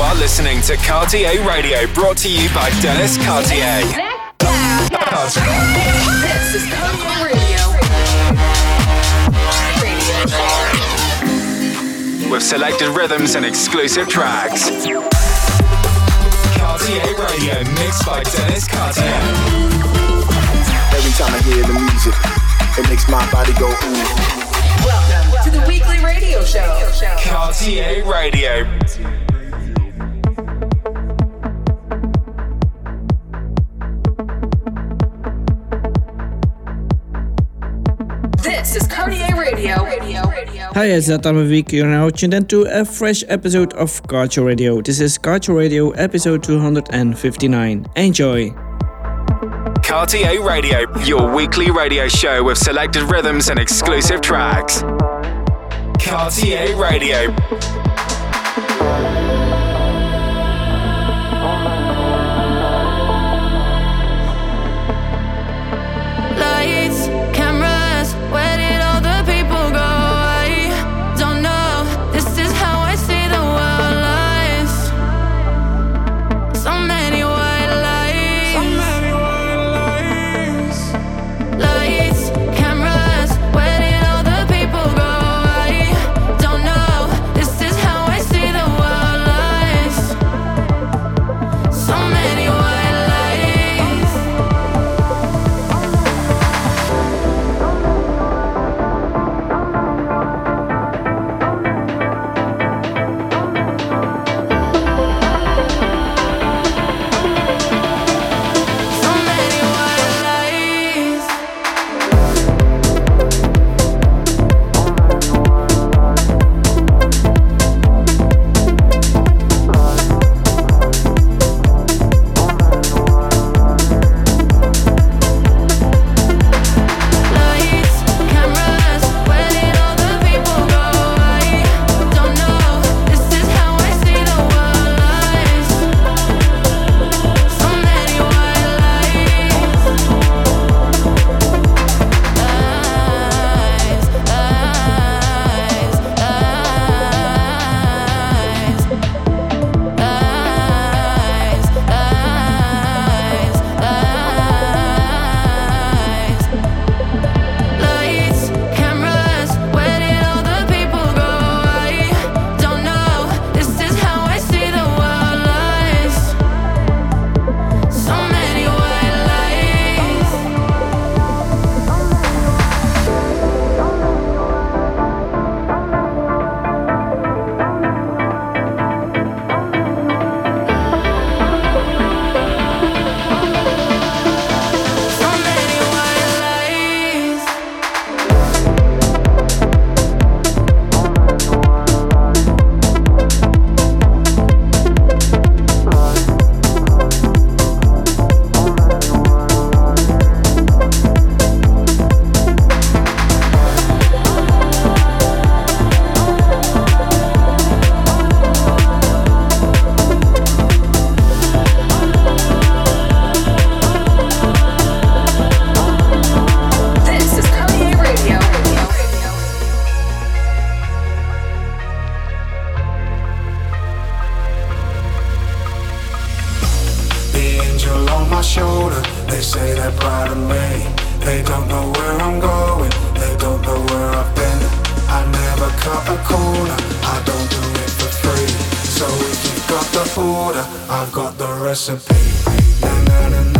are listening to Cartier Radio, brought to you by Dennis Cartier. This is Cartier Radio. With selected rhythms and exclusive tracks. Cartier Radio, mixed by Dennis Cartier. Every time I hear the music, it makes my body go ooh. Welcome to the weekly radio show. Cartier Radio. Hi, it's week. You're now tuned into a fresh episode of Cartier Radio. This is Cartier Radio episode 259. Enjoy. Cartier Radio, your weekly radio show with selected rhythms and exclusive tracks. Cartier Radio. Shoulder, they say they're proud of me. They don't know where I'm going, they don't know where I've been. I never cut a corner, I don't do it for free. So if you've got the order, I've got the recipe. Na na na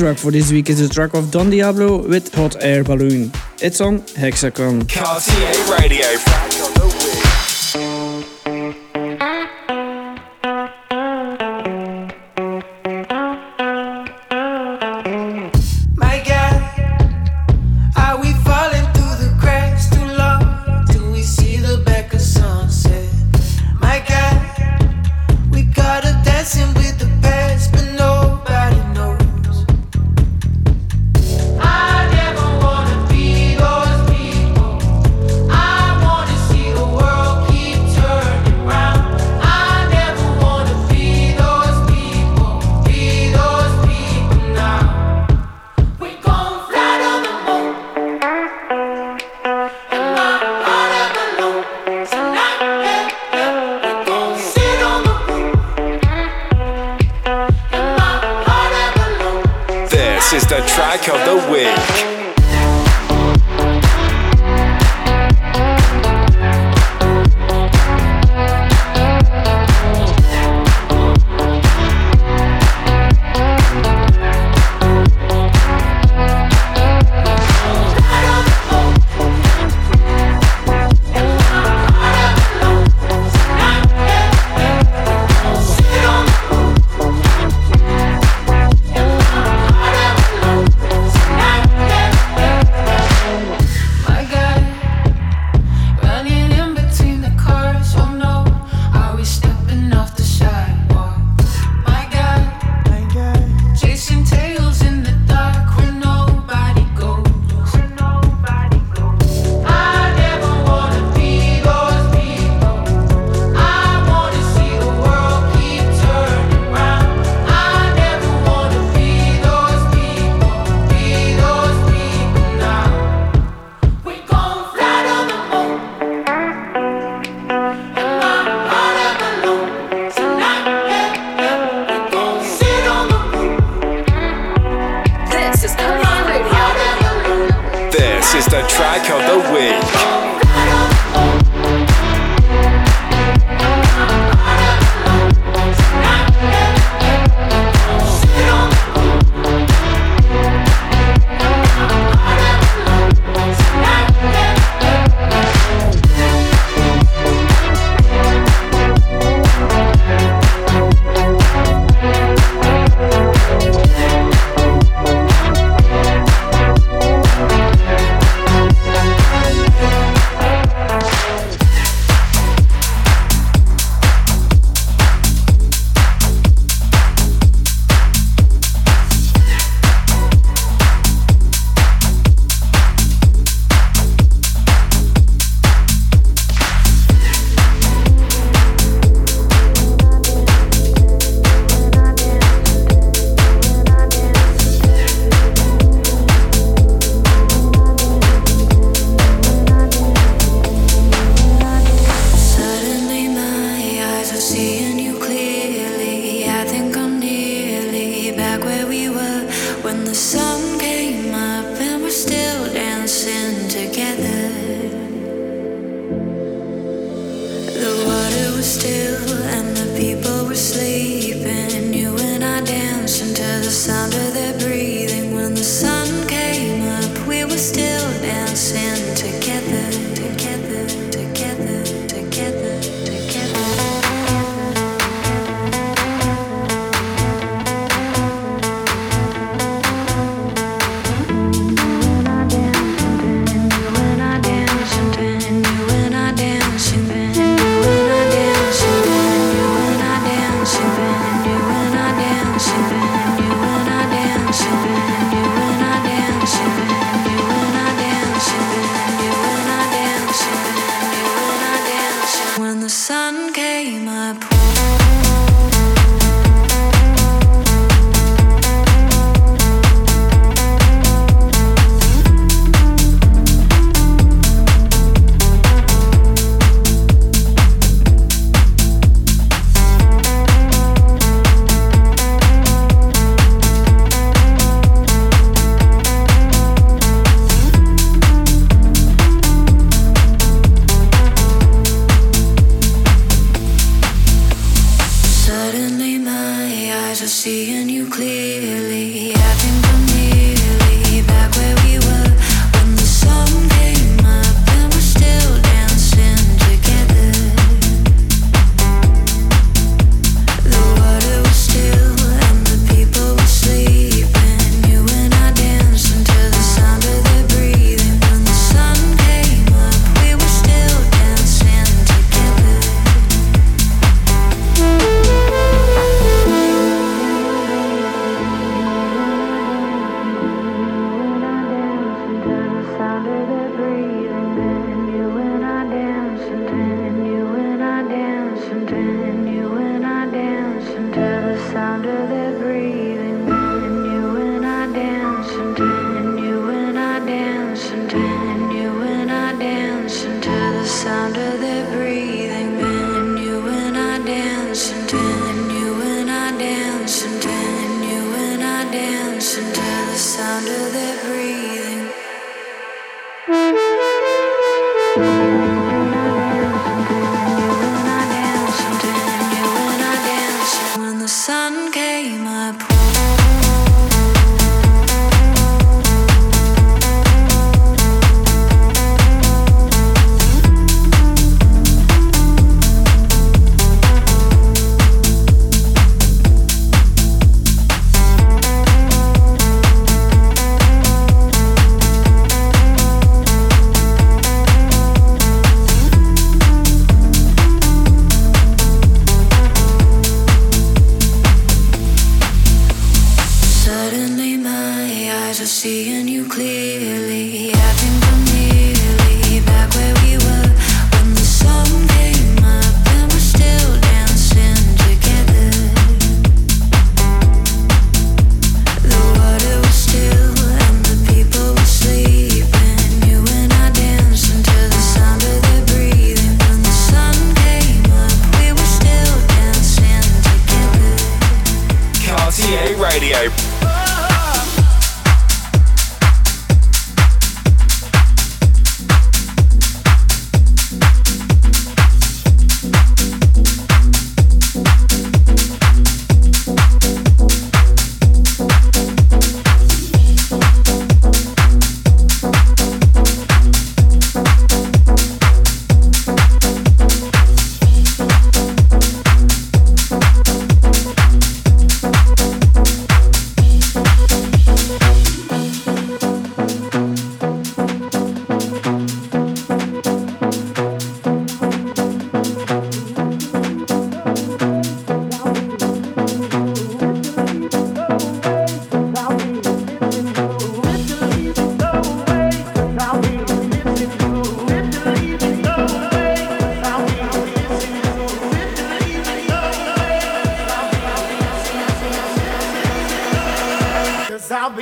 track for this week is the track of Don Diablo with Hot Air Balloon. It's on Hexagon. Cartier Radio.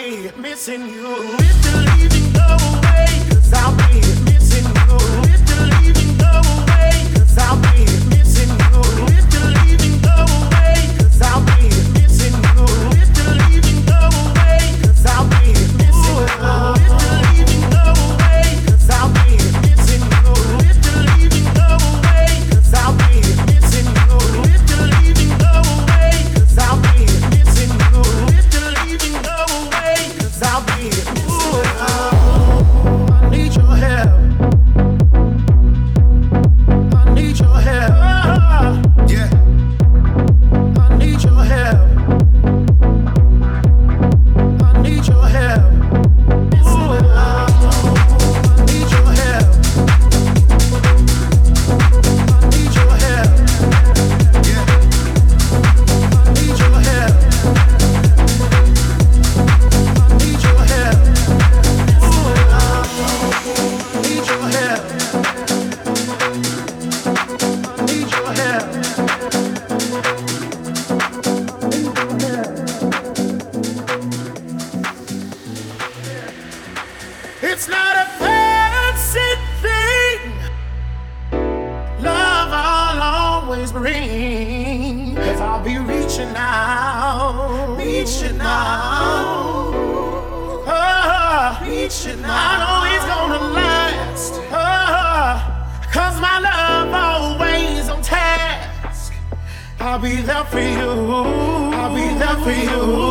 be missing you. Mr. leaving, go away. Cause I'll be missing you. Mr. leaving, go away. Cause I'll be for you.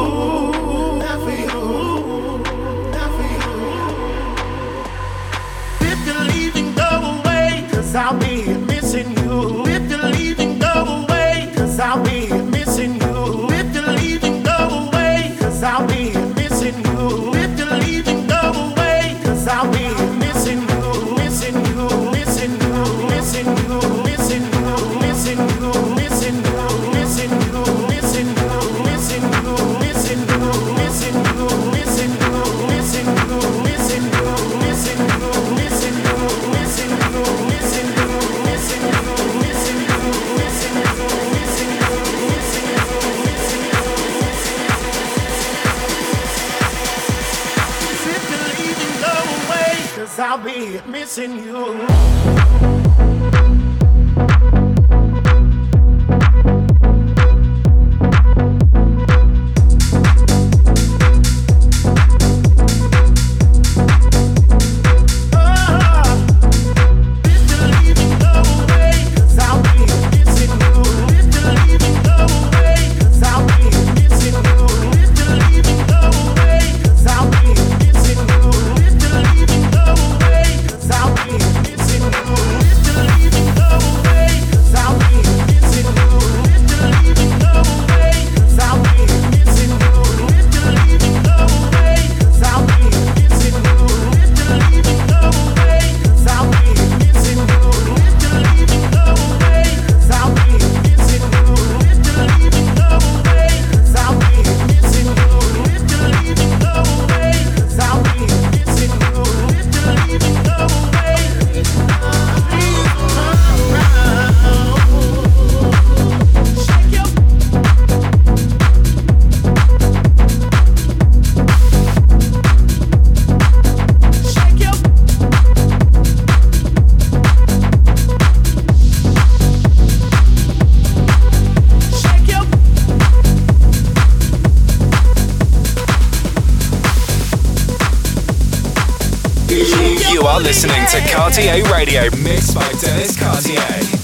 Cartier Radio, mixed by Dennis Cartier.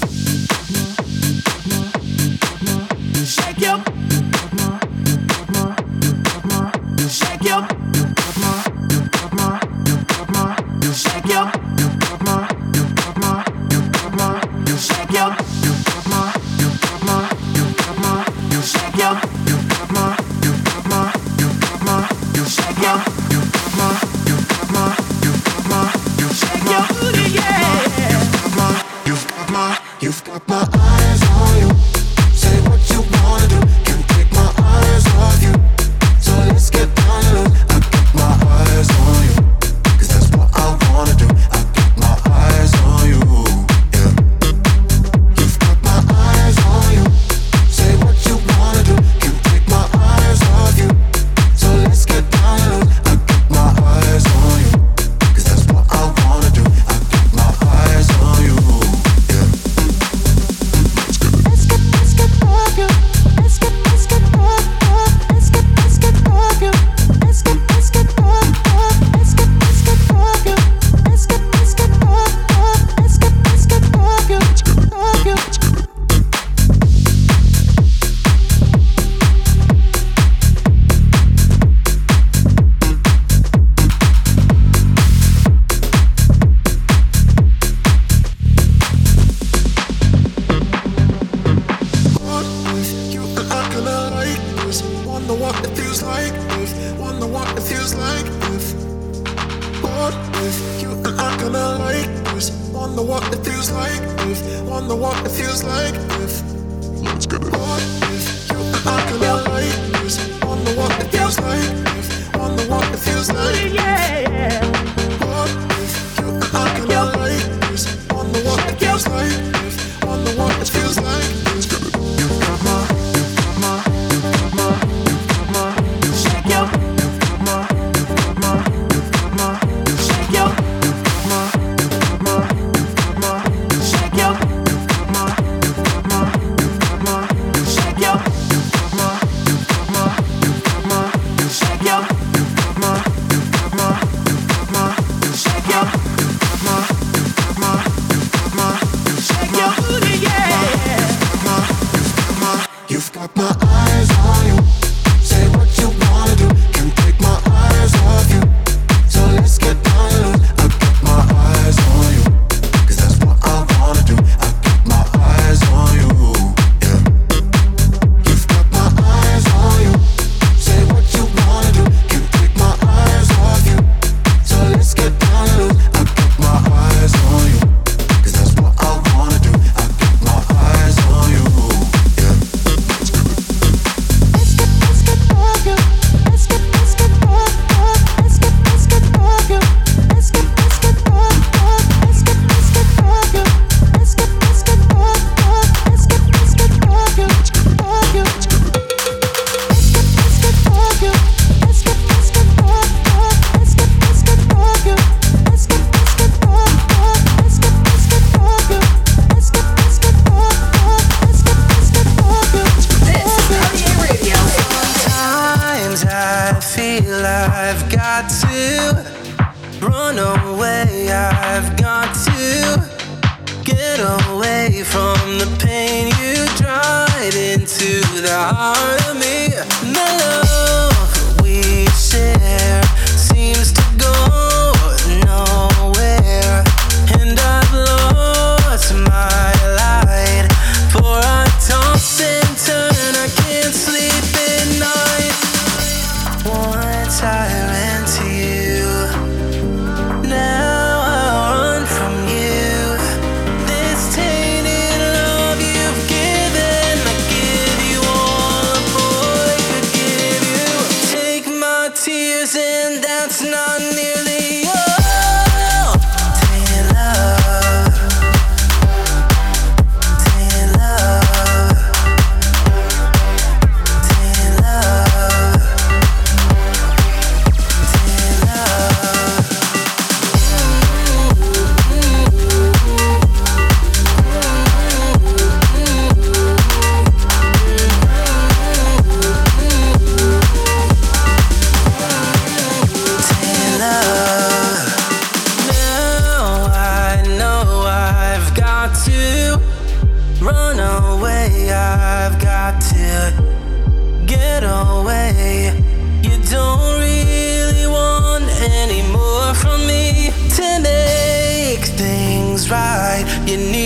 you need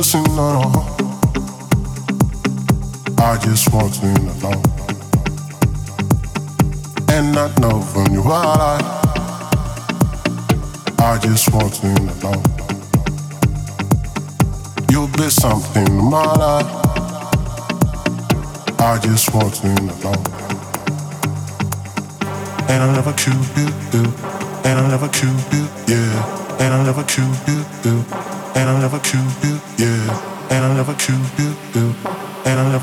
at all. I just walked in alone. And not know from you I. I just walked in alone. You'll be something to my life. I just walked in alone. And I never cupid do. And I never cupid, yeah. And I never cupid do and I'll yeah, and I'll and I'll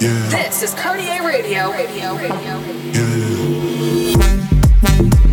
yeah. This is Cartier Radio, radio, radio, radio. yeah.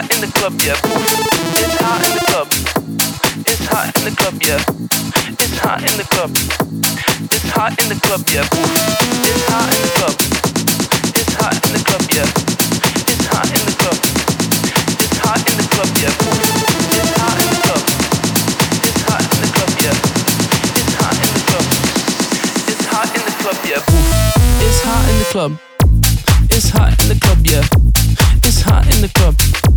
Hot in the club, yeah. It's hot in the club. It's hot in the club, yeah. It's hot in the club. It's hot in the club, yeah. It's hot in the club. It's hot in the club, yeah. It's hot in the club. It's hot in the club, yeah. It's hot in the club. It's hot in the club, yeah. It's hot in the club. It's hot in the club, yeah. It's hot in the club. It's hot in the club, yeah. It's hot in the club.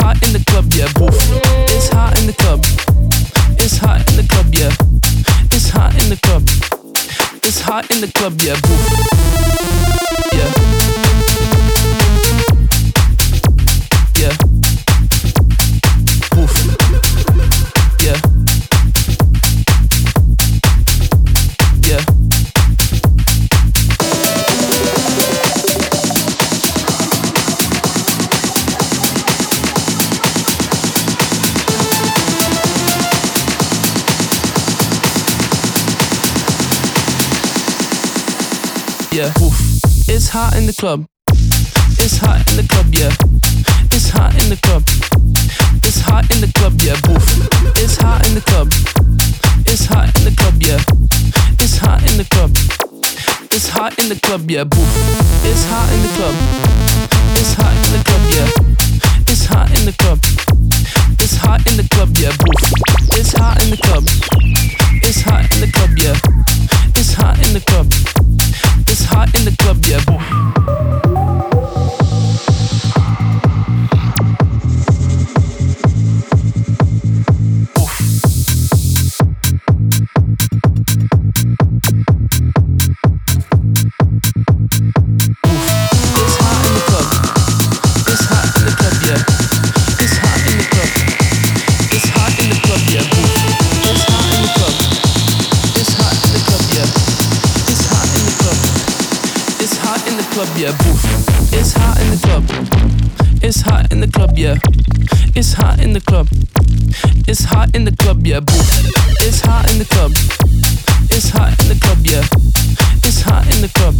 Hot in the club, yeah. Boof. It's hot in the club. It's hot in the club, yeah. It's hot in the club. It's hot in the club, yeah. Boof. Hot in the club. It's hot in the club, yeah. It's hot in the club. It's hot in the club, yeah. Boof. It's hot in the club. It's hot in the club, yeah. It's hot in the club. It's hot in the club, yeah. Boof. It's hot in the club. It's hot in the club, yeah. It's hot in the club. It's hot in the club, yeah. It's hot in the club. It's hot in the club, yeah. It's hot in the club. It's hot in the club, yeah. yeah. It's hot in the club. It's hot in the club, yeah, boo. It's hot in the club. It's hot in the club, yeah. It's hot in the club.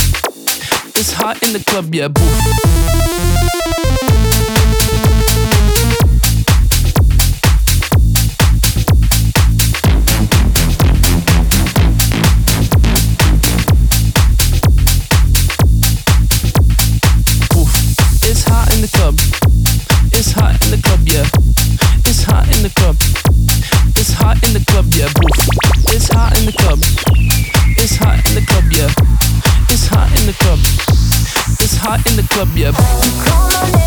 It's hot in the club, yeah, boo. yeah. It's hot in the club. It's hot in the club, yeah. It's hot in the club. It's hot in the club, yeah.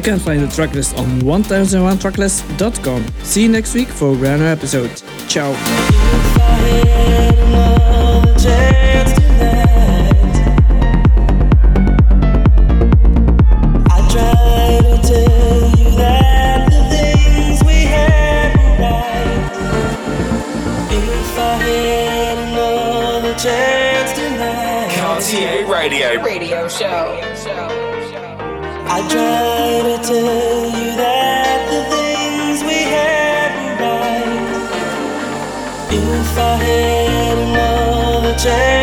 Can find the tracklist on 1001tracklist.com. See you next week for a brand new episode. Ciao. I try to tell you that the things we had were right. If I had another chance tonight, Cartier Radio. Radio show change